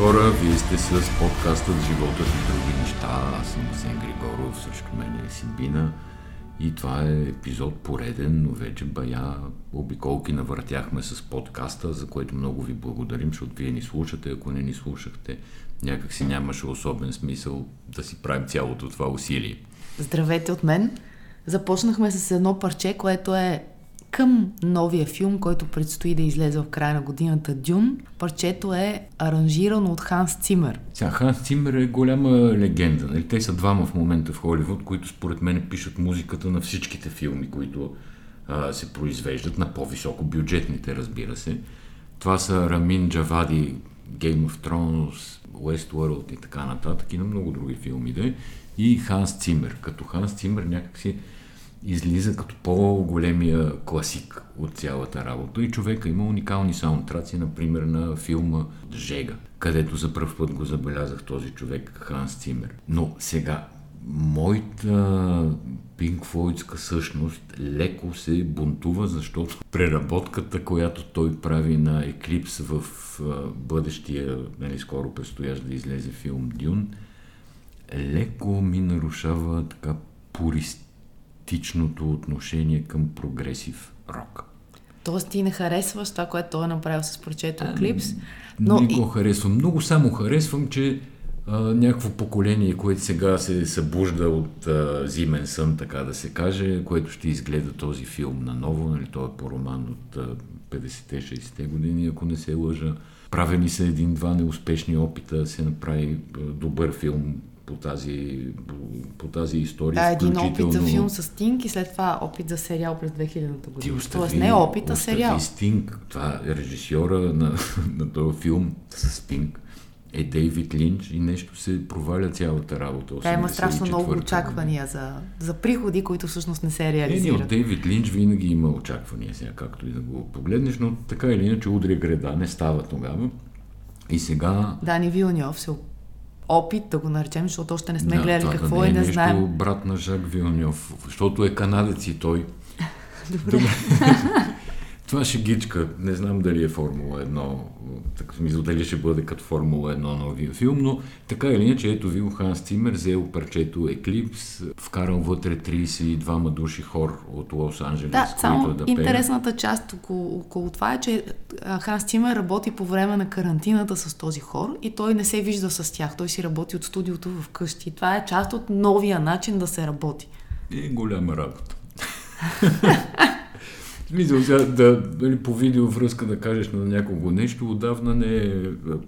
Хора! Вие сте с подкаста Животът и други неща. Аз съм Асен Григоров, срещу мен е Симбина. И това е епизод пореден, но вече бая обиколки навъртяхме с подкаста, за което много ви благодарим, защото вие ни слушате. Ако не ни слушахте, някак си нямаше особен смисъл да си правим цялото това усилие. Здравейте от мен! Започнахме с едно парче, което е към новия филм, който предстои да излезе в края на годината Дюн. Парчето е аранжирано от Ханс Цимер. Сега, Ханс Цимер е голяма легенда. Нали? Те са двама в момента в Холивуд, които според мен пишат музиката на всичките филми, които а, се произвеждат, на по-високо бюджетните, разбира се. Това са Рамин Джавади, Game of Thrones, Westworld и така нататък и на много други филми. Да? И Ханс Цимер. Като Ханс Цимер някакси излиза като по-големия класик от цялата работа. И човека има уникални саундтраци, например на филма Жега, където за първ път го забелязах този човек, Ханс Цимер. Но сега, моята пинкфлойдска същност леко се бунтува, защото преработката, която той прави на Еклипс в бъдещия, нали, скоро предстоящ да излезе филм Дюн, леко ми нарушава така пурист скептичното отношение към прогресив рок. Тоест ти не харесваш това, което той е направил с прочето Клипс? Но не го харесвам. Много само харесвам, че а, някакво поколение, което сега се събужда от а, зимен сън, така да се каже, което ще изгледа този филм наново, нали, той е по роман от а, 50-60-те години, ако не се лъжа. Правени са един-два неуспешни опита да се направи добър филм по тази, по, по тази история. Да, един опит за филм с Стинг и след това опит за сериал през 2000-та година. Остави, Тоест не е опит, а сериал. Стинг, това е режисьора на, на този филм с Стинг е Дейвид Линч и нещо се проваля цялата работа. Да, има страшно много очаквания за, за приходи, които всъщност не се реализират. Не, от Дейвид Линч винаги има очаквания сега, както и да го погледнеш, но така или иначе удря града, не става тогава. И сега... Дани Вилньов се опит, да го наречем, защото още не сме да, гледали какво да не е, не знаем. брат на Жак Вилньов, защото е канадец и той. Добре. Добре. Това ще гичка. Не знам дали е Формула 1, така смисъл дали ще бъде като Формула 1 новия филм, но така или иначе, ето ви Ханс Цимер взел парчето Еклипс, вкарал вътре 32 души хор от Лос Анджелес, да, само които да интересната част около, около това е, че Ханс Цимер работи по време на карантината с този хор и той не се вижда с тях. Той си работи от студиото в къщи. Това е част от новия начин да се работи. И голяма работа. Смисъл, сега да, дали, по видеовръзка да кажеш на някого нещо, отдавна не е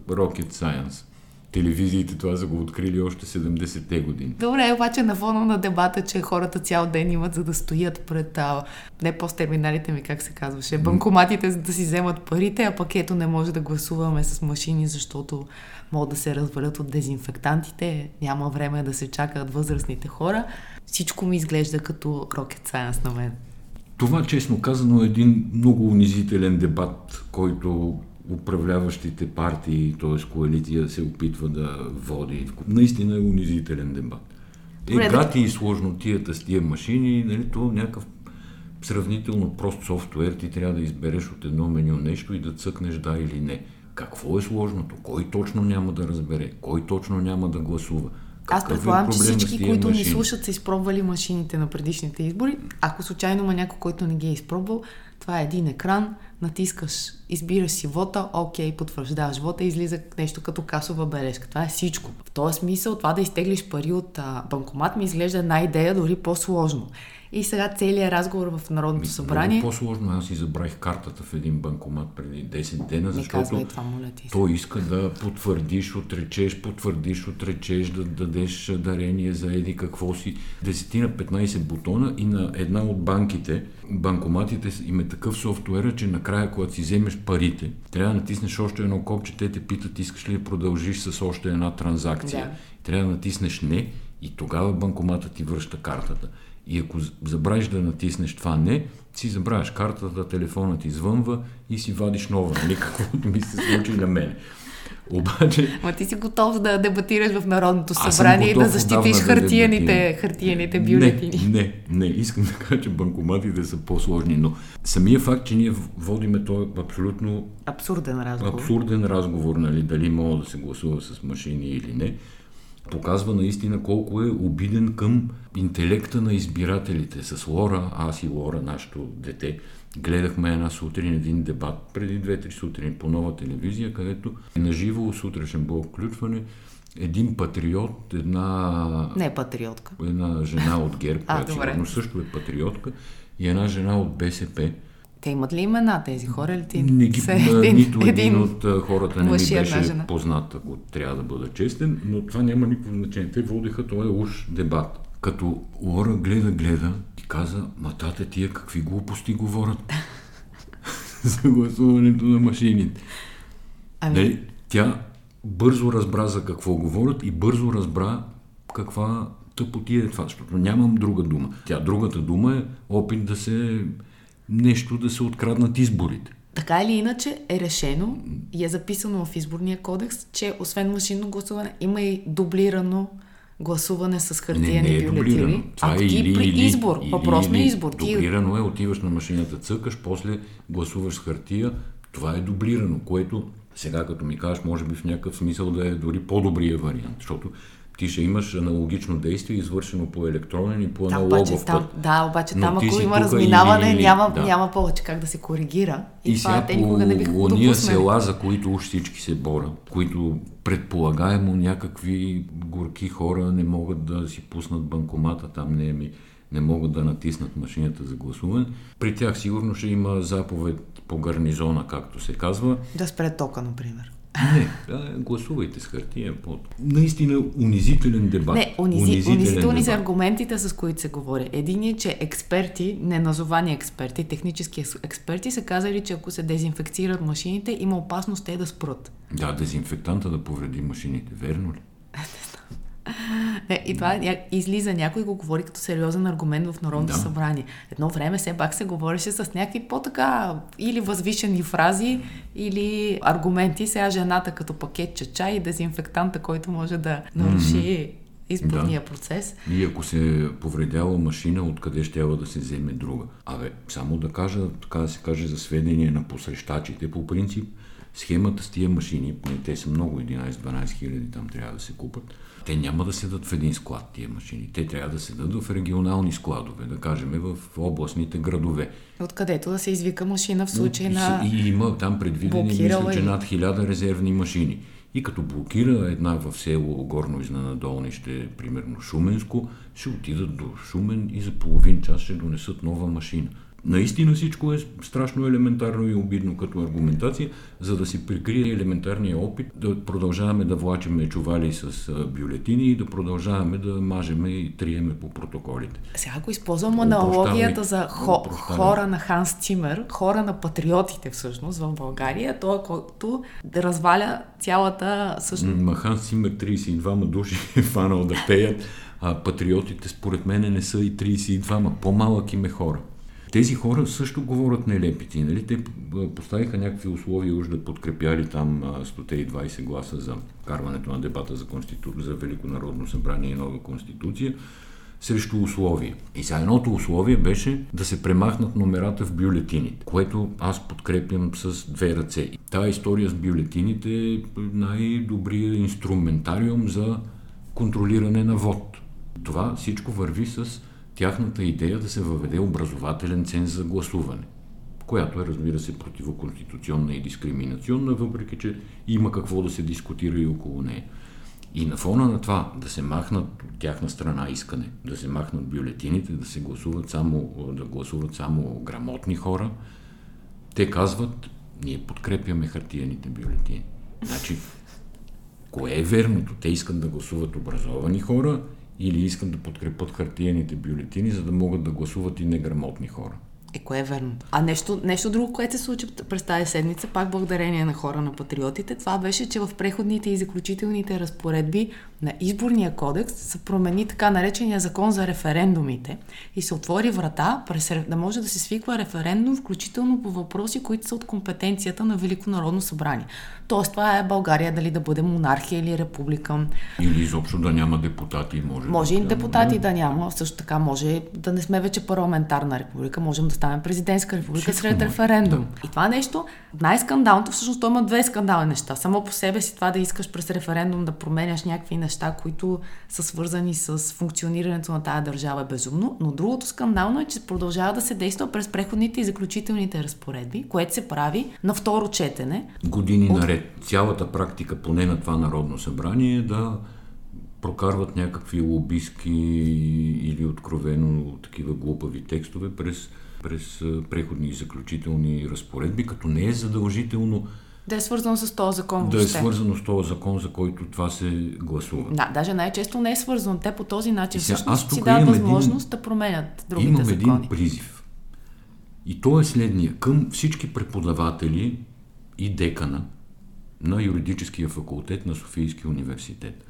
rocket science. Телевизиите това са го открили още 70-те години. Добре, обаче на фона на дебата, че хората цял ден имат за да стоят пред а, не посттерминалите ми, как се казваше, банкоматите, за да си вземат парите, а пък ето не може да гласуваме с машини, защото могат да се развалят от дезинфектантите, няма време да се чакат възрастните хора. Всичко ми изглежда като rocket science на мен. Това, честно казано, е един много унизителен дебат, който управляващите партии, т.е. коалиция, се опитва да води. Наистина е унизителен дебат. Е, гати и сложнотията с тия машини, нали, то някакъв сравнително прост софтуер, ти трябва да избереш от едно меню нещо и да цъкнеш да или не. Какво е сложното? Кой точно няма да разбере? Кой точно няма да гласува? Аз е предполагам, че всички, които машини? ни слушат, са изпробвали машините на предишните избори. Ако случайно има някой, който не ги е изпробвал, това е един екран, натискаш, избираш си вота, окей, потвърждаваш вота излиза нещо като касова бележка. Това е всичко. В този смисъл, това да изтеглиш пари от а, банкомат ми изглежда една идея дори по-сложно. И сега целият разговор в Народното събрание. Много по-сложно. Аз си забравих картата в един банкомат преди 10 дена, защото това, моля ти. той иска да потвърдиш, отречеш, потвърдиш, отречеш, да дадеш дарение за еди какво си. Десетина 15 бутона и на една от банките, банкоматите им е такъв софтуер, че накрая, когато си вземеш парите, трябва да натиснеш още едно копче, те те питат, искаш ли да продължиш с още една транзакция. Да. Трябва да натиснеш не и тогава банкоматът ти връща картата. И ако забравиш да натиснеш това не, си забравяш картата, телефонът ти звънва и си вадиш нова, нали, каквото ми се случи на мен. Обаче... Ма ти си готов да дебатираш в Народното събрание и да защитиш хартияните, да хартияните бюлетини. Не, не, не. Искам да кажа, че банкоматите са по-сложни, но самия факт, че ние водиме този абсолютно... Абсурден разговор. Абсурден разговор, нали, дали мога да се гласува с машини или не, показва наистина колко е обиден към интелекта на избирателите. С Лора, аз и Лора, нашето дете, гледахме една сутрин един дебат преди две-три сутрини по нова телевизия, където на живо сутрешен блок включване един патриот, една... Не е патриотка. Една жена от ГЕРБ, която сигурно също е патриотка, и една жена от БСП. Те имат ли имена тези хора или ти? Не ги, Се, един, нито един, един от хората не ми беше жена. познат, ако трябва да бъда честен, но това няма никакво значение. Те водиха този уж дебат. Като Лора гледа, гледа и каза, матата тия какви глупости говорят за гласуването на машините. Ами... Дали, тя бързо разбра за какво говорят и бързо разбра каква тъпотия е това, защото нямам друга дума. Тя другата дума е опит да се нещо да се откраднат изборите. Така или иначе е решено и е записано в изборния кодекс, че освен машинно гласуване има и дублирано гласуване с хартияни не, не е бюлетини. Това е или, при или, избор, или, въпрос на избор. Дублирано е, отиваш на машината, цъкаш, после гласуваш с хартия. Това е дублирано, което сега като ми кажеш, може би в някакъв смисъл да е дори по-добрия вариант, защото ти ще имаш аналогично действие, извършено по електронен и по да, аналогов обаче, там, Да, обаче там, ако има разминаване, или, или, няма, да. няма повече как да се коригира. И, и това те никога не биха Ония села, за които уж всички се борят, които предполагаемо някакви горки хора не могат да си пуснат банкомата, там не, ми, не могат да натиснат машината за гласуване. При тях сигурно ще има заповед по гарнизона, както се казва. Да спре тока, например. Не, да, гласувайте с хартия. Под... Наистина унизителен дебат. Не, унизи, унизителен унизителни са аргументите, с които се говори. Един е, че експерти, неназовани експерти, технически експерти са казали, че ако се дезинфекцират машините, има опасност те да спрат. Да, дезинфектанта да повреди машините, верно ли? Не, и това излиза някой го говори като сериозен аргумент в Народното да. събрание. Едно време все пак се говореше с някакви по-така или възвишени фрази, или аргументи. Сега жената като пакет чай и дезинфектанта, който може да наруши mm-hmm. изборния да. процес. И ако се повредяла машина, откъде ще да се вземе друга? Абе, само да кажа, така да се каже за сведение на посрещачите, по принцип, схемата с тия машини, те са много, 11-12 хиляди там трябва да се купат, те няма да седат в един склад тия машини. Те трябва да седат в регионални складове, да кажем в областните градове. Откъдето да се извика машина в случай на... И, и има там предвидени, мисля, че над хиляда резервни машини. И като блокира една в село Горно изнанадолнище, примерно Шуменско, ще отидат до Шумен и за половин час ще донесат нова машина. Наистина всичко е страшно елементарно и обидно като аргументация, за да си прикрие елементарния опит да продължаваме да влачиме чували с бюлетини и да продължаваме да мажеме и триеме по протоколите. Сега ако използвам аналогията за хо, хора на Ханс Цимер, хора на патриотите всъщност в България, той, който да разваля цялата същност. Ма Ханс Цимер 32 души е фанал да пеят, а патриотите според мен не са и 32, ма по-малък им е хора. Тези хора също говорят нелепити. Нали? Те поставиха някакви условия уж да подкрепяли там 120 гласа за карването на дебата за, конститу... за Велико събрание и нова конституция срещу условия. И за едното условие беше да се премахнат номерата в бюлетините, което аз подкрепям с две ръце. Тая история с бюлетините е най-добрият инструментариум за контролиране на вод. Това всичко върви с тяхната идея да се въведе образователен ценз за гласуване, която е, разбира се, противоконституционна и дискриминационна, въпреки че има какво да се дискутира и около нея. И на фона на това да се махнат от тяхна страна искане, да се махнат бюлетините, да се гласуват само, да гласуват само грамотни хора, те казват, ние подкрепяме хартияните бюлетини. Значи, кое е верното? Те искат да гласуват образовани хора или искат да подкрепят хартиените бюлетини, за да могат да гласуват и неграмотни хора. Е, кое е верно? А нещо, нещо друго, което се случи през тази седмица, пак благодарение на хора на патриотите, това беше, че в преходните и заключителните разпоредби на изборния кодекс се промени така наречения закон за референдумите и се отвори врата през, да може да се свиква референдум, включително по въпроси, които са от компетенцията на Велико народно събрание. Тоест, това е България дали да бъде монархия или република. Или изобщо да няма депутати. Може, може и депутати да няма. Също така може да не сме вече парламентарна република, можем да станем президентска република сред референдум. Да. И това нещо, най-скандалното, всъщност то има две скандални неща. Само по себе си това да искаш през референдум да променяш някакви неща, които са свързани с функционирането на тази държава е безумно. Но другото скандално е, че продължава да се действа през преходните и заключителните разпоредби, което се прави на второ четене. Години от... наред. Цялата практика, поне на това Народно събрание, е да прокарват някакви лобистки или откровено такива глупави текстове през, през преходни и заключителни разпоредби, като не е задължително да е свързано с този закон. Да въобще. е свързано с този закон, за който това се гласува. Да, даже най-често не е свързано. Те по този начин сега, всъщност си дават възможност един, да променят другите имам закони. Имам един призив. И то е следния. Към всички преподаватели и декана на юридическия факултет на Софийския университет.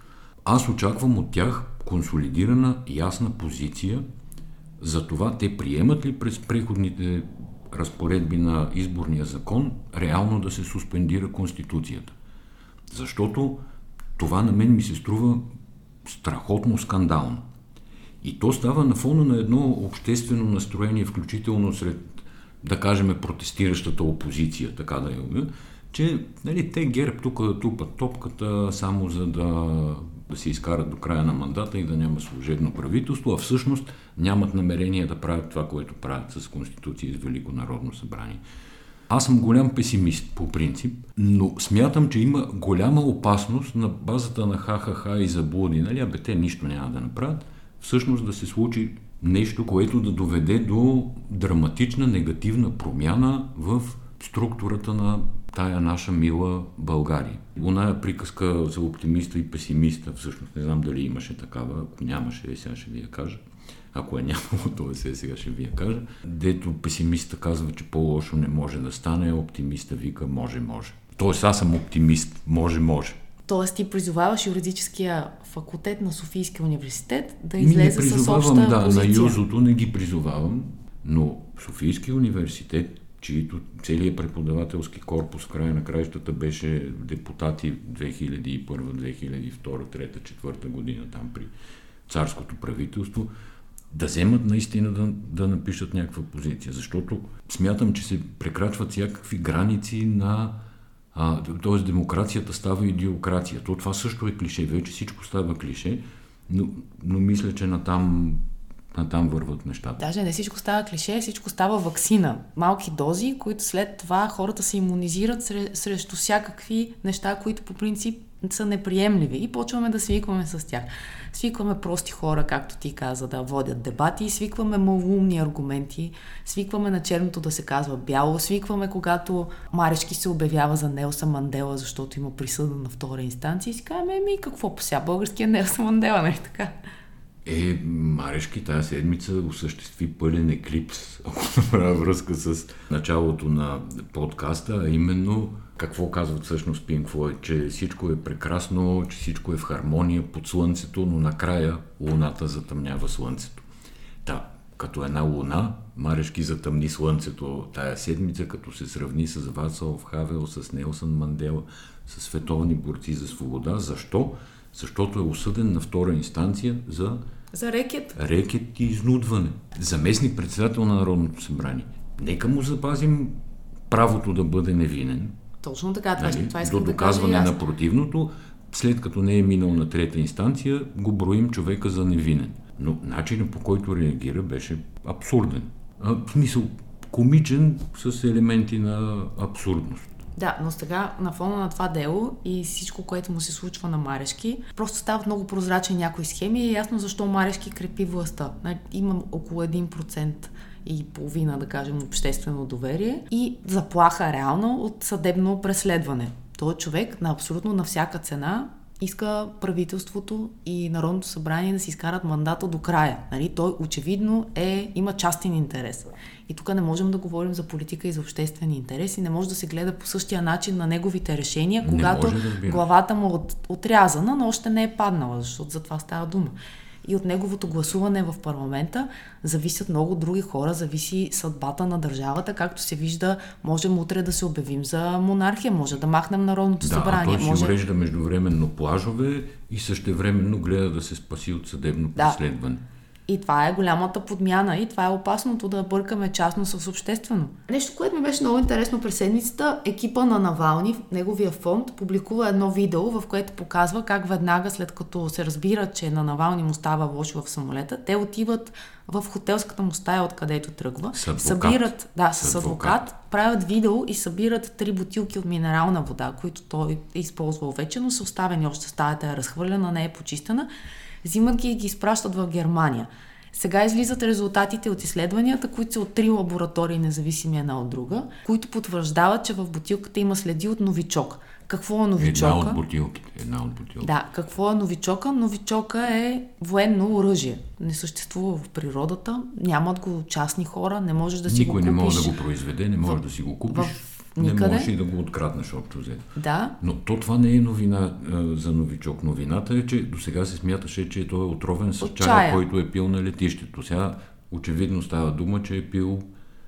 Аз очаквам от тях консолидирана, ясна позиция за това те приемат ли през преходните разпоредби на изборния закон реално да се суспендира Конституцията. Защото това на мен ми се струва страхотно скандално. И то става на фона на едно обществено настроение, включително сред, да кажем, протестиращата опозиция, така да е, че нали, те ГЕРБ тук тупат топката само за да да се изкарат до края на мандата и да няма служебно правителство, а всъщност нямат намерение да правят това, което правят с Конституция и с Велико народно събрание. Аз съм голям песимист по принцип, но смятам, че има голяма опасност на базата на ха-ха-ха и заблуди, нали, абе те нищо няма да направят, всъщност да се случи нещо, което да доведе до драматична негативна промяна в структурата на тая наша мила България. Оная приказка за оптимиста и песимиста, всъщност не знам дали имаше такава, ако нямаше, сега ще ви я кажа. Ако е нямало, то е сега ще ви я кажа. Дето песимиста казва, че по-лошо не може да стане, оптимиста вика може, може. Тоест аз съм оптимист, може, може. Тоест ти призоваваш юридическия факултет на Софийския университет да излезе с обща да, позиция. на Юзото не ги призовавам, но Софийския университет чието целият преподавателски корпус в края на краищата беше депутати 2001, 2002, 2003, 2004 година там при царското правителство, да вземат наистина да, да напишат някаква позиция. Защото смятам, че се прекрачват всякакви граници на... т.е. демокрацията става идиокрация. То това също е клише. Вече всичко става клише, но, но мисля, че натам а там върват нещата. Даже не всичко става клише, всичко става вакцина. Малки дози, които след това хората се иммунизират срещу всякакви неща, които по принцип са неприемливи и почваме да свикваме с тях. Свикваме прости хора, както ти каза, да водят дебати, свикваме малумни аргументи, свикваме на черното да се казва бяло, свикваме когато Марешки се обявява за Нелса Мандела, защото има присъда на втора инстанция и си казваме, ми какво по сега, българския Нелса Мандела, нали така? Е, Марешки тази седмица осъществи пълен еклипс, ако направя връзка с началото на подкаста, а именно какво казват всъщност Pink Floyd, че всичко е прекрасно, че всичко е в хармония под слънцето, но накрая луната затъмнява слънцето. Да, като една луна, Марешки затъмни слънцето тая седмица, като се сравни с Вацлав Хавел, с Нелсън Мандела, с световни борци за свобода. Защо? Защото е осъден на втора инстанция за за рекет. Рекет и изнудване. Заместник председател на Народното събрание. Нека му запазим правото да бъде невинен. Точно така, това, нали? това искам До доказване да на противното, след като не е минал на трета инстанция, го броим човека за невинен. Но начинът по който реагира беше абсурден. А, в смисъл, комичен с елементи на абсурдност. Да, но сега на фона на това дело и всичко, което му се случва на Марешки, просто стават много прозрачни някои схеми и е ясно защо Марешки крепи властта. Имам около 1% и половина, да кажем, обществено доверие и заплаха реално от съдебно преследване. Той човек на абсолютно на всяка цена иска правителството и Народното събрание да си изкарат мандата до края. Нали? Той очевидно е, има частен интерес. И тук не можем да говорим за политика и за обществени интереси. Не може да се гледа по същия начин на неговите решения, когато да главата му е от, отрязана, но още не е паднала, защото за това става дума и от неговото гласуване в парламента зависят много други хора, зависи съдбата на държавата. Както се вижда, можем утре да се обявим за монархия, може да махнем Народното да, събрание. Да, той може... урежда междувременно плажове и същевременно гледа да се спаси от съдебно да. преследване. И това е голямата подмяна и това е опасното да бъркаме частно с обществено. Нещо, което ми беше много интересно през седмицата, екипа на Навални, неговия фонд, публикува едно видео, в което показва как веднага след като се разбира, че на Навални му става лошо в самолета, те отиват в хотелската му стая, откъдето тръгва. С адвокат. Събират, да, с, с адвокат, адвокат, правят видео и събират три бутилки от минерална вода, които той е използвал вече, но са оставени още стаята е разхвърлена, не е почистена взимат ги и ги изпращат в Германия. Сега излизат резултатите от изследванията, които са от три лаборатории, независими една от друга, които потвърждават, че в бутилката има следи от новичок. Какво е новичока? Една от бутилките. Една от бутилките. Да, какво е новичока? Новичока е военно оръжие. Не съществува в природата, нямат го частни хора, не можеш да си Никой го купиш. Никой не може да го произведе, не може в, да си го купиш. В Никъде. Не можеш и да го откраднеш общо взето. Да. Но то това не е новина а, за новичок. Новината е, че до сега се смяташе, че той е отровен с чая, чая, който е пил на летището. Сега очевидно става дума, че е пил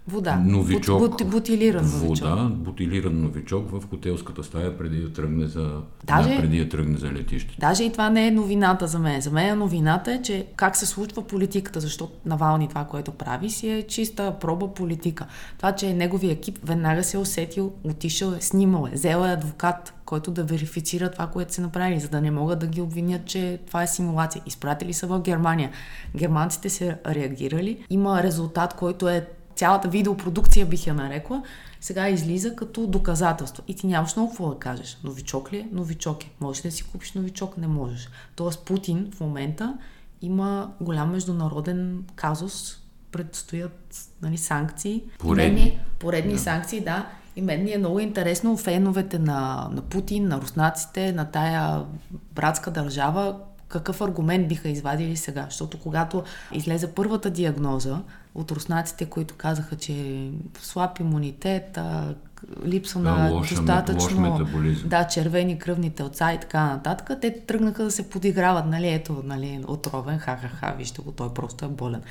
Вода. Новичок. Бут, бутилиран новичок. Вода, бутилиран новичок в хотелската стая преди да тръгне за, даже, да, преди да тръгне за летище. Даже и това не е новината за мен. За мен новината е, че как се случва политиката, защото Навални това, което прави, си е чиста проба политика. Това, че неговия екип веднага се е усетил, отишъл е, снимал е, взел е адвокат, който да верифицира това, което се направили, за да не могат да ги обвинят, че това е симулация. Изпратили са в Германия. Германците се реагирали. Има резултат, който е цялата видеопродукция бих я нарекла, сега излиза като доказателство. И ти нямаш много какво да кажеш. Новичок ли е? Новичок е. Можеш ли да си купиш новичок? Не можеш. Тоест Путин в момента има голям международен казус, предстоят нали, санкции. Поредни. Поредни да. санкции, да. И мен ми е много интересно феновете на, на Путин, на руснаците, на тая братска държава, какъв аргумент биха извадили сега. Защото когато излезе първата диагноза от руснаците, които казаха, че слаб имунитет, а, липса на лоша, достатъчно лош да, червени кръвни телца и така нататък, те тръгнаха да се подиграват, нали, ето, нали, отровен, ха-ха-ха, вижте го, той просто е болен.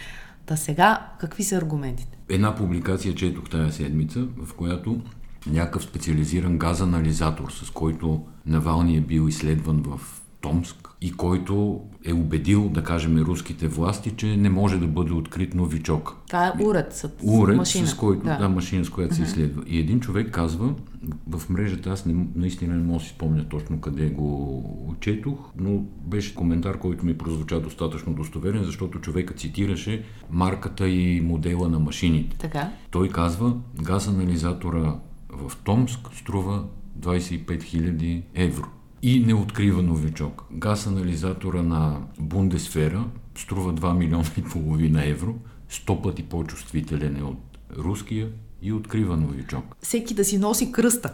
Та сега, какви са аргументите? Една публикация четох тази седмица, в която някакъв специализиран газанализатор, с който Навални е бил изследван в Томск и който е убедил, да кажем, руските власти, че не може да бъде открит новичок. Това е уред с, уред, машина. с който, да. да, машина, с която uh-huh. се изследва. И един човек казва, в мрежата аз не, наистина не мога да си спомня точно къде го четох, но беше коментар, който ми прозвуча достатъчно достоверен, защото човека цитираше марката и модела на машините. Така. Той казва, газанализатора в Томск струва 25 000 евро и не открива новичок. Газ анализатора на Бундесфера струва 2 милиона и половина евро, 100 пъти по-чувствителен е от руския и открива новичок. Всеки да си носи кръста.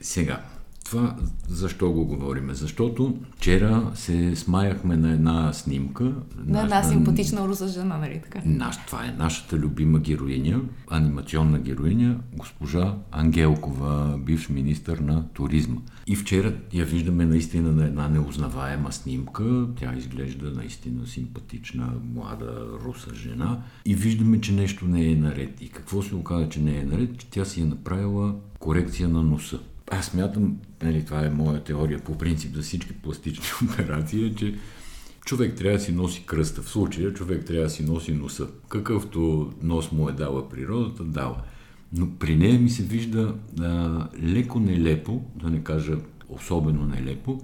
Сега, това защо го говорим? Защото вчера се смаяхме на една снимка. На една симпатична руса жена, нали така? Наш, това е нашата любима героиня, анимационна героиня, госпожа Ангелкова, бивш министър на туризма. И вчера я виждаме наистина на една неузнаваема снимка. Тя изглежда наистина симпатична, млада руса жена. И виждаме, че нещо не е наред. И какво се оказа, че не е наред? Че тя си е направила корекция на носа. Аз смятам, нали, това е моя теория по принцип за всички пластични операции, че човек трябва да си носи кръста. В случая човек трябва да си носи носа. Какъвто нос му е дала природата, дава. Но при нея ми се вижда а, леко нелепо, да не кажа особено нелепо,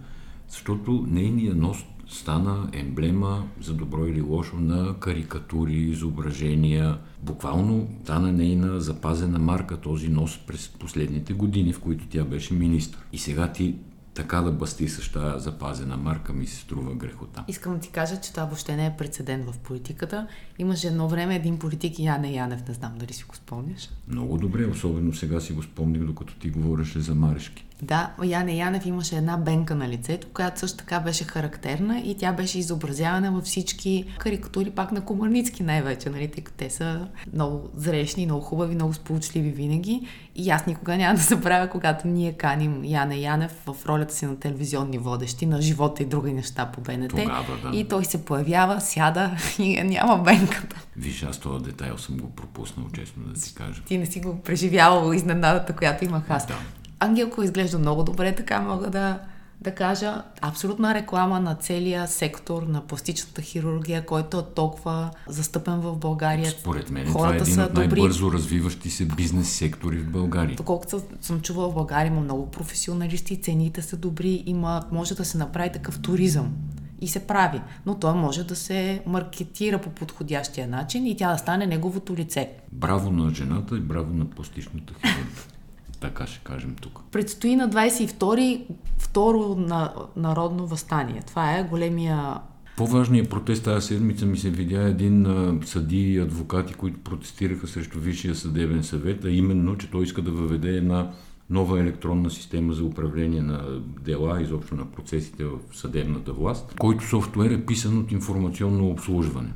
защото нейният нос стана емблема за добро или лошо на карикатури, изображения. Буквално стана нейна запазена марка този нос през последните години, в които тя беше министър. И сега ти така да басти с тази запазена марка ми се струва грехота. Искам да ти кажа, че това въобще не е прецедент в политиката. Имаше едно време един политик Яне Янев, не знам дали си го спомняш. Много добре, особено сега си го спомних, докато ти говореше за Марешки. Да, Яне Янев имаше една бенка на лицето, която също така беше характерна и тя беше изобразявана във всички карикатури, пак на Комарницки най-вече, нали, тъй като те са много зрешни, много хубави, много сполучливи винаги. И аз никога няма да забравя, когато ние каним Яне Янев в ролята си на телевизионни водещи на живота и други неща по БНТ. Тогава, да. И той се появява, сяда и няма бенката. Виж, аз този детайл съм го пропуснал, честно да ти кажа. Ти не си го преживявал изненадата, която имах аз. Да. Ангелко изглежда много добре, така мога да, да кажа. Абсолютна реклама на целия сектор на пластичната хирургия, който е толкова застъпен в България. Според мен Хората това е един от най-бързо добри. развиващи се бизнес сектори в България. Доколкото съм чувала в България, има много професионалисти, цените са добри, има, може да се направи такъв туризъм и се прави. Но той може да се маркетира по подходящия начин и тя да стане неговото лице. Браво на жената и браво на пластичната хирургия. Така ще кажем тук. Предстои на 22-ри второ на, народно възстание. Това е големия по-важният протест тази седмица ми се видя един а, съди и адвокати, които протестираха срещу Висшия съдебен съвет, а именно, че той иска да въведе една нова електронна система за управление на дела, изобщо на процесите в съдебната власт, който софтуер е писан от информационно обслужване.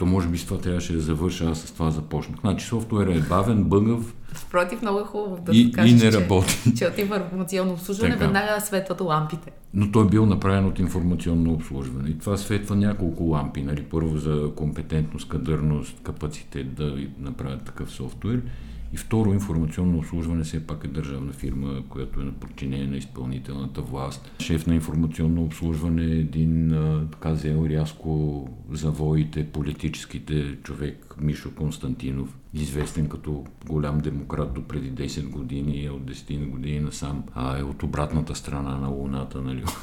То може би с това трябваше да завърша, аз с това започнах. Значи софтуерът е бавен, бъгъв. Впротив, много е хубаво да и, кажеш, и не работи. Че, че от информационно обслужване така. веднага светват лампите. Но той е бил направен от информационно обслужване. И това светва няколко лампи. Нали? Първо за компетентност, кадърност, капацитет да направят такъв софтуер. И второ, информационно обслужване все пак е държавна фирма, която е на подчинение на изпълнителната власт. Шеф на информационно обслужване е един, така взел рязко завоите, политическите човек Мишо Константинов, известен като голям демократ до преди 10 години, е от 10 години насам, а е от обратната страна на Луната, нали?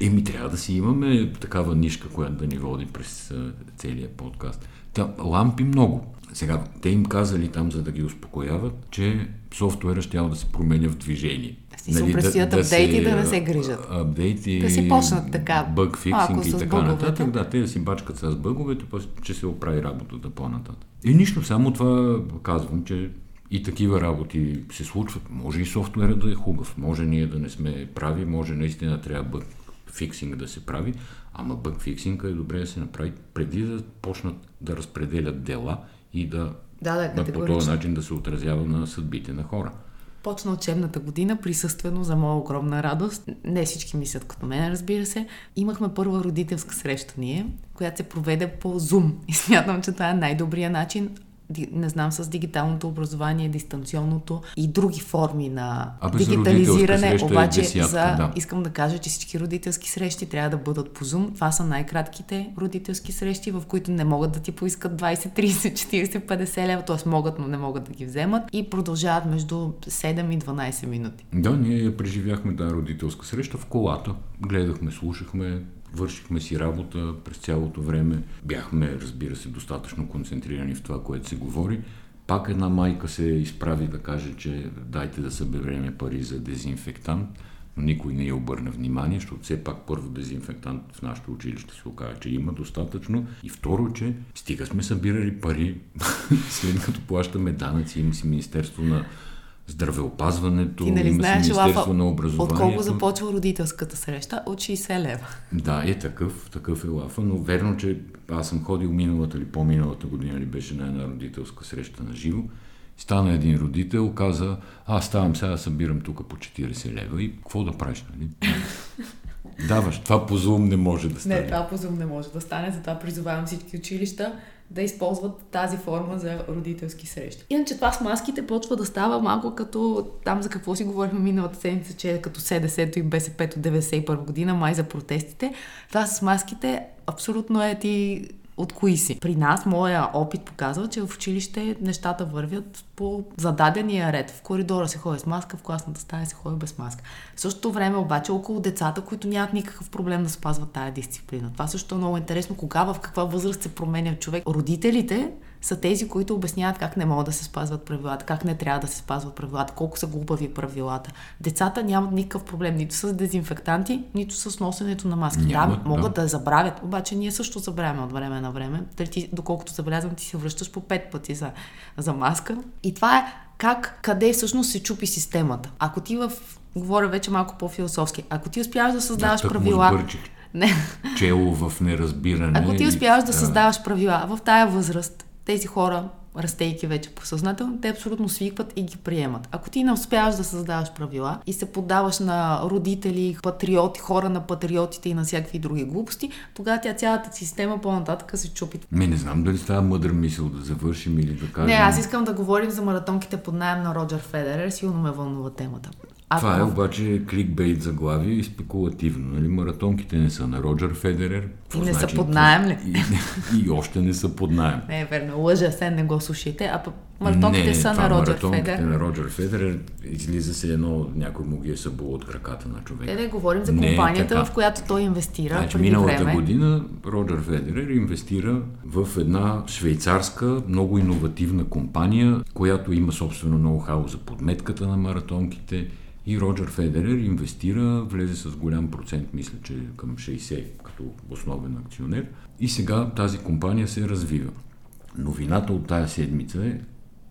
Еми, трябва да си имаме такава нишка, която да ни води през целия подкаст. Та, лампи много. Сега, те им казали там, за да ги успокояват, че софтуера ще да се променя в движение. Си нали, да, да апдейти да не се грижат. Апдейти, да си почнат така. Бъг фиксинг и така нататък. Да, те да си бачкат с бъговете, че се оправи работата по-нататък. И нищо, само това казвам, че и такива работи се случват. Може и софтуера да е хубав, може ние да не сме прави, може наистина трябва бъг фиксинг да се прави, ама бъг фиксинга е добре да се направи преди да почнат да разпределят дела и да, да, да, по този начин да се отразява на съдбите на хора. Почна учебната година присъствено за моя огромна радост. Не всички мислят като мен, разбира се. Имахме първа родителска среща ние, която се проведе по Zoom. И смятам, че това е най-добрият начин не знам, с дигиталното образование, дистанционното и други форми на а дигитализиране. Е обаче, десятка, за, да. искам да кажа, че всички родителски срещи трябва да бъдат по Zoom. Това са най-кратките родителски срещи, в които не могат да ти поискат 20, 30, 40, 50 лева, т.е. могат, но не могат да ги вземат и продължават между 7 и 12 минути. Да, ние преживяхме тази родителска среща в колата. Гледахме, слушахме, Вършихме си работа през цялото време. Бяхме, разбира се, достатъчно концентрирани в това, което се говори. Пак една майка се изправи да каже, че дайте да събереме пари за дезинфектант, но никой не я обърна внимание, защото все пак първо дезинфектант в нашето училище се оказа, че има достатъчно. И второ, че стига сме събирали пари, след като плащаме данъци, има си Министерство на здравеопазването, Ти нали знаеш, Министерство на образованието. От колко започва родителската среща? От 60 лева. Да, е такъв, такъв е лафа, но верно, че аз съм ходил миналата или по-миналата година ли беше на една родителска среща на живо. Стана един родител, каза, аз ставам сега събирам тук по 40 лева и какво да правиш, нали? Даваш, това по Zoom не може да стане. Не, това по Zoom не може да стане, затова призовавам всички училища да използват тази форма за родителски срещи. Иначе това с маските почва да става малко като там за какво си говорихме миналата седмица, че е като СДС-то и БСП от 91 година, май за протестите. Това с маските абсолютно е ти от кои си. При нас, моя опит показва, че в училище нещата вървят по зададения ред. В коридора се ходи с маска, в класната стая се ходи без маска. В същото време обаче около децата, които нямат никакъв проблем да спазват тая дисциплина. Това също е много интересно. Кога, в каква възраст се променя човек. Родителите са тези, които обясняват как не могат да се спазват правилата, как не трябва да се спазват правилата, колко са глупави правилата. Децата нямат никакъв проблем нито с дезинфектанти, нито с носенето на маски. Нямат, да, могат да. да забравят, обаче ние също забравяме от време на време. Ти, доколкото забелязвам, ти се връщаш по пет пъти за, за маска. И това е как, къде всъщност се чупи системата. Ако ти в говоря вече малко по-философски. Ако ти успяваш да създаваш да, правила... Не. Чело в неразбиране. Ако ти успяваш да, да създаваш правила в тая възраст, тези хора растейки вече посъзнателно, те абсолютно свикват и ги приемат. Ако ти не успяваш да създаваш правила и се подаваш на родители, патриоти, хора на патриотите и на всякакви други глупости, тогава тя цялата система по-нататък се чупи. Ми не знам дали става мъдър мисъл да завършим или да кажем. Не, аз искам да говорим за маратонките под найем на Роджер Федерер. Силно ме вълнува темата. Ако... Това е обаче кликбейт заглавие и спекулативно. Нали? Маратонките не са на Роджер Федерер. И не значи, са под найем ли? И, и, още не са под найем. Не верно, лъжа се, не го слушайте. А маратонките не, са на Роджер Федерер. на Роджер Федерер излиза се едно, някой му ги е събул от краката на човек. Не, не, говорим за компанията, в която той инвестира значи, миналата време. година Роджер Федерер инвестира в една швейцарска, много иновативна компания, която има собствено ноу-хау за подметката на маратонките и Роджер Федерер инвестира, влезе с голям процент, мисля, че към 60 като основен акционер. И сега тази компания се развива. Новината от тая седмица е,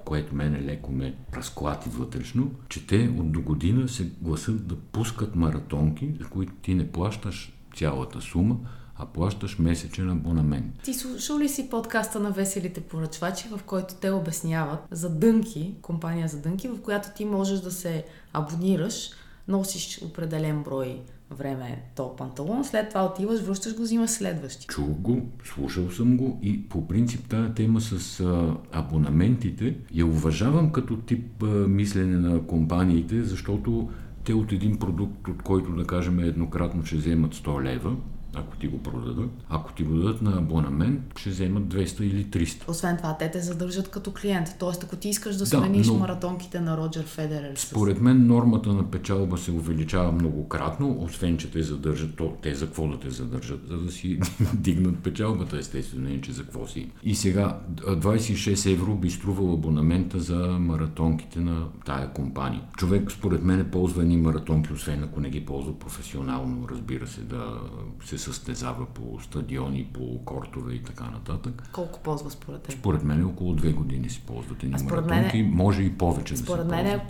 което мене леко ме разклати вътрешно, че те от до година се гласат да пускат маратонки, за които ти не плащаш цялата сума, а плащаш месечен абонамент. Ти слушал ли си подкаста на Веселите поръчвачи, в който те обясняват за дънки, компания за дънки, в която ти можеш да се абонираш, носиш определен брой време то панталон, след това отиваш, връщаш го, взимаш следващи. Чух го, слушал съм го и по принцип тази тема с а, абонаментите я уважавам като тип а, мислене на компаниите, защото те от един продукт, от който да кажем еднократно ще вземат 100 лева, ако ти го продадат. Ако ти го дадат на абонамент, ще вземат 200 или 300. Освен това, те те задържат като клиент. Тоест, ако ти искаш да смениш да, но... маратонките на Роджер Федерер. Според мен нормата на печалба се увеличава многократно, освен че те задържат, то те за какво да те задържат, за да си дигнат печалбата, естествено, не че за какво си. И сега 26 евро би струвал абонамента за маратонките на тая компания. Човек, според мен, ползва едни маратонки, освен ако не ги ползва професионално, разбира се, да се състезава по стадиони, по кортове и така нататък. Колко ползва според теб? Според мен около две години си ползват едни маратонки, мен, може и повече според да се мен,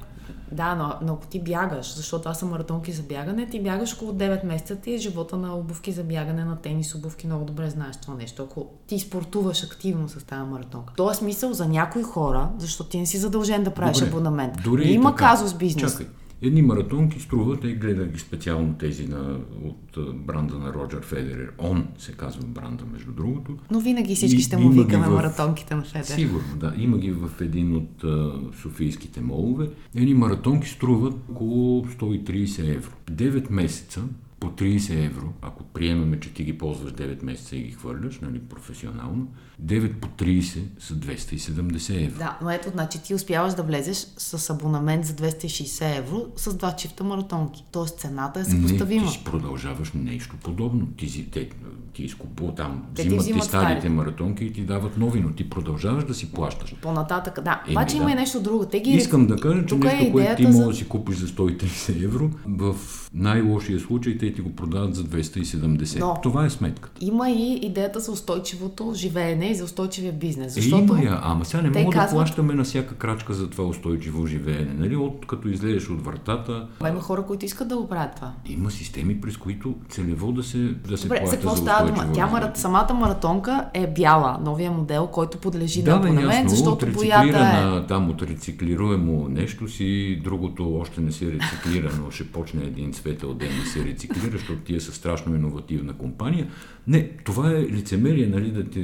Да, но, но ако ти бягаш, защото това са маратонки за бягане, ти бягаш около 9 месеца, ти е живота на обувки за бягане, на тенис обувки, много добре знаеш това нещо. Ако ти спортуваш активно с тази маратонка. То е смисъл за някои хора, защото ти не си задължен да правиш абонамент. Дори Има така. казус бизнес. Чакай, Едни маратонки струват, и гледах ги специално тези на, от бранда на Роджер Федерер. Он се казва бранда, между другото. Но винаги всички и, ще му викаме в... маратонките на Федерер. Сигурно, да. Има ги в един от а, софийските молове. Едни маратонки струват около 130 евро. 9 месеца по 30 евро, ако приемаме, че ти ги ползваш 9 месеца и ги хвърляш, нали, професионално, 9 по 30 са 270 евро. Да, но ето, значи ти успяваш да влезеш с абонамент за 260 евро с два чифта маратонки. Тоест цената е съпоставима. Не, ти си продължаваш нещо подобно. Ти, те, ти изкупува там, те взимат ти, взимат старите стари. маратонки и ти дават нови, но ти продължаваш да си плащаш. По-нататък, да. Еми, Обаче да. има и нещо друго. Те ги... Искам да кажа, че нещо, е което ти за... можеш да си купиш за 130 евро, в най-лошия случай те ти го продават за 270. Но, Това е сметката. Има и идеята за устойчивото живеене и за устойчивия бизнес. Защото е, има я, ама сега не мога казват... да плащаме на всяка крачка за това устойчиво живеене. Нали? От, като излезеш от вратата. има хора, които искат да го правят това. Има системи, през които целево да се, да се Добре, плаща за какво става дума? Тя марат, самата маратонка е бяла, новия модел, който подлежи да, на абонамент, защото боята е... Там от рециклируемо нещо си, другото още не се рециклира, но ще почне един светъл ден да се рециклира, защото тия са страшно иновативна компания. Не, това е лицемерие, нали, да те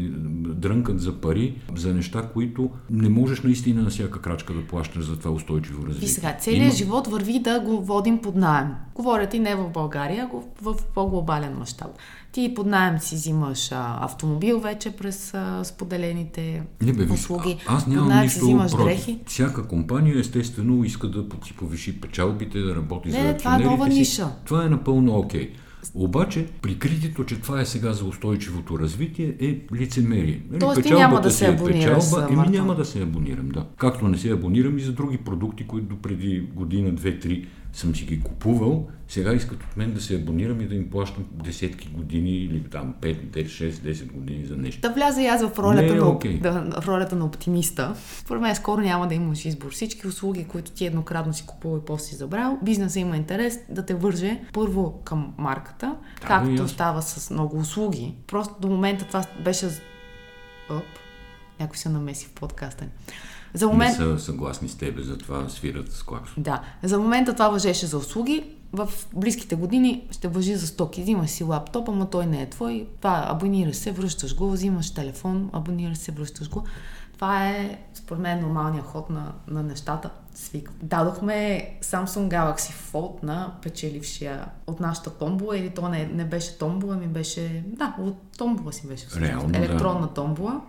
дрънкат за пари, за неща, които не можеш наистина на всяка крачка да плащаш за това устойчиво развитие. И сега, целият Има... живот върви да го водим под найем. Говорят и не в България, а в по-глобален мащаб. Ти под найем си взимаш а, автомобил вече през а, споделените не, бе, услуги. А, аз нямам нищо взимаш против. дрехи. Всяка компания естествено иска да си повиши печалбите, да работи не, за Не, това е нова си. ниша. Това е напълно окей. Okay. Обаче, прикритието, че това е сега за устойчивото развитие, е лицемерие. Нали, Тоест ти няма да се е абонираш Еми няма да се абонирам, да. Както не се абонирам и за други продукти, които преди година, две, три съм си ги купувал, сега искат от мен да се абонирам и да им плащам десетки години или там 5, 6, 10 години за нещо. Да вляза и аз в ролята, на, okay. да, в ролята на оптимиста. Според мен скоро няма да имаш избор. Всички услуги, които ти еднократно си купува и после си забрал, бизнеса има интерес да те върже първо към марката, да, както става с много услуги. Просто до момента това беше... Оп, някой се намеси в подкаста. За момент... Не са съгласни с тебе, затова свират с клакс. Да. За момента това въжеше за услуги. В близките години ще въжи за стоки. Взимаш си лаптоп, ама той не е твой. Това абонираш се, връщаш го, взимаш телефон, абонираш се, връщаш го. Това е, според мен, нормалният ход на, на нещата. Свик. Дадохме Samsung Galaxy Fold на печелившия от нашата томбула, или то не, не беше томбула, ми беше... Да, от томбула си беше всъщност. Реално, Електронна да. томбула.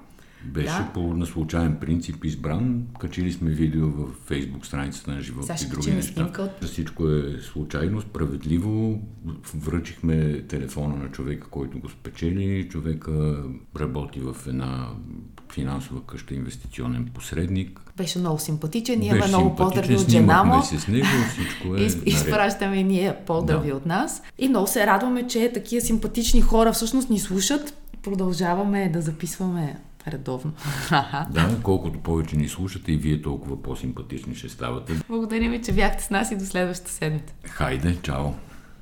Беше да. по на случайен принцип избран. Качили сме видео в фейсбук страницата на живота и други неща. Снимка. Всичко е случайно, справедливо. Връчихме телефона на човека, който го спечели. Човека работи в една финансова къща, инвестиционен посредник. Беше много симпатичен. Ние имаме много поздрави от жена му. се с него, всичко е Изпращаме ние поздрави да. от нас. И много се радваме, че такива симпатични хора всъщност ни слушат. Продължаваме да записваме редовно. Да, колкото повече ни слушате и вие толкова по-симпатични ще ставате. Благодаря ви, че бяхте с нас и до следващата седмица. Хайде, чао!